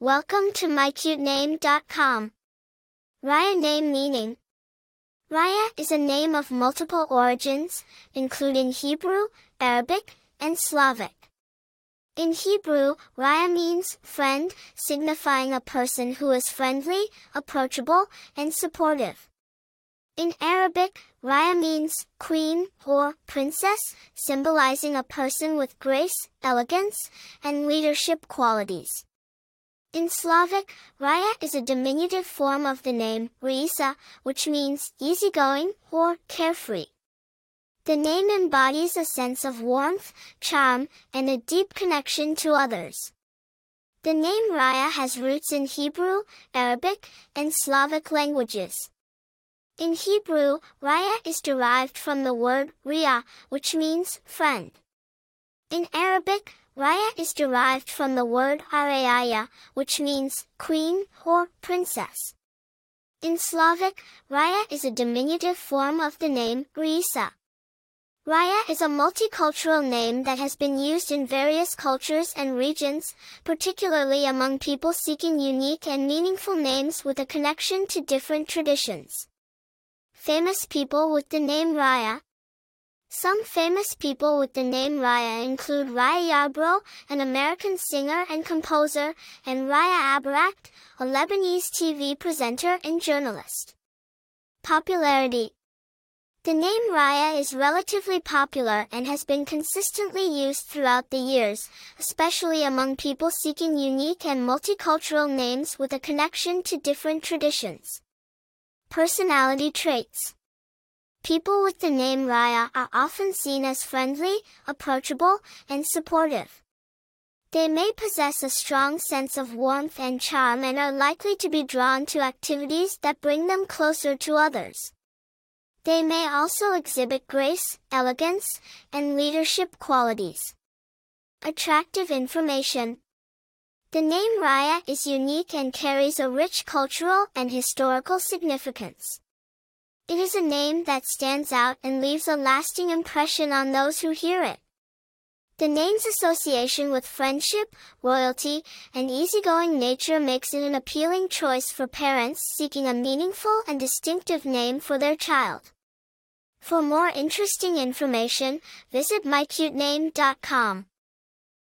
Welcome to mycutename.com. Raya name meaning. Raya is a name of multiple origins, including Hebrew, Arabic, and Slavic. In Hebrew, Raya means friend, signifying a person who is friendly, approachable, and supportive. In Arabic, Raya means queen or princess, symbolizing a person with grace, elegance, and leadership qualities. In Slavic, Raya is a diminutive form of the name Risa, which means easygoing or carefree. The name embodies a sense of warmth, charm, and a deep connection to others. The name Raya has roots in Hebrew, Arabic, and Slavic languages. In Hebrew, Raya is derived from the word Ria, which means friend. In Arabic, Raya is derived from the word Arayaya, which means queen or princess. In Slavic, Raya is a diminutive form of the name Risa. Raya is a multicultural name that has been used in various cultures and regions, particularly among people seeking unique and meaningful names with a connection to different traditions. Famous people with the name Raya, some famous people with the name Raya include Raya Yarbrough, an American singer and composer, and Raya Abarakt, a Lebanese TV presenter and journalist. Popularity The name Raya is relatively popular and has been consistently used throughout the years, especially among people seeking unique and multicultural names with a connection to different traditions. Personality traits People with the name Raya are often seen as friendly, approachable, and supportive. They may possess a strong sense of warmth and charm and are likely to be drawn to activities that bring them closer to others. They may also exhibit grace, elegance, and leadership qualities. Attractive information. The name Raya is unique and carries a rich cultural and historical significance. It is a name that stands out and leaves a lasting impression on those who hear it. The name's association with friendship, royalty, and easygoing nature makes it an appealing choice for parents seeking a meaningful and distinctive name for their child. For more interesting information, visit mycutename.com.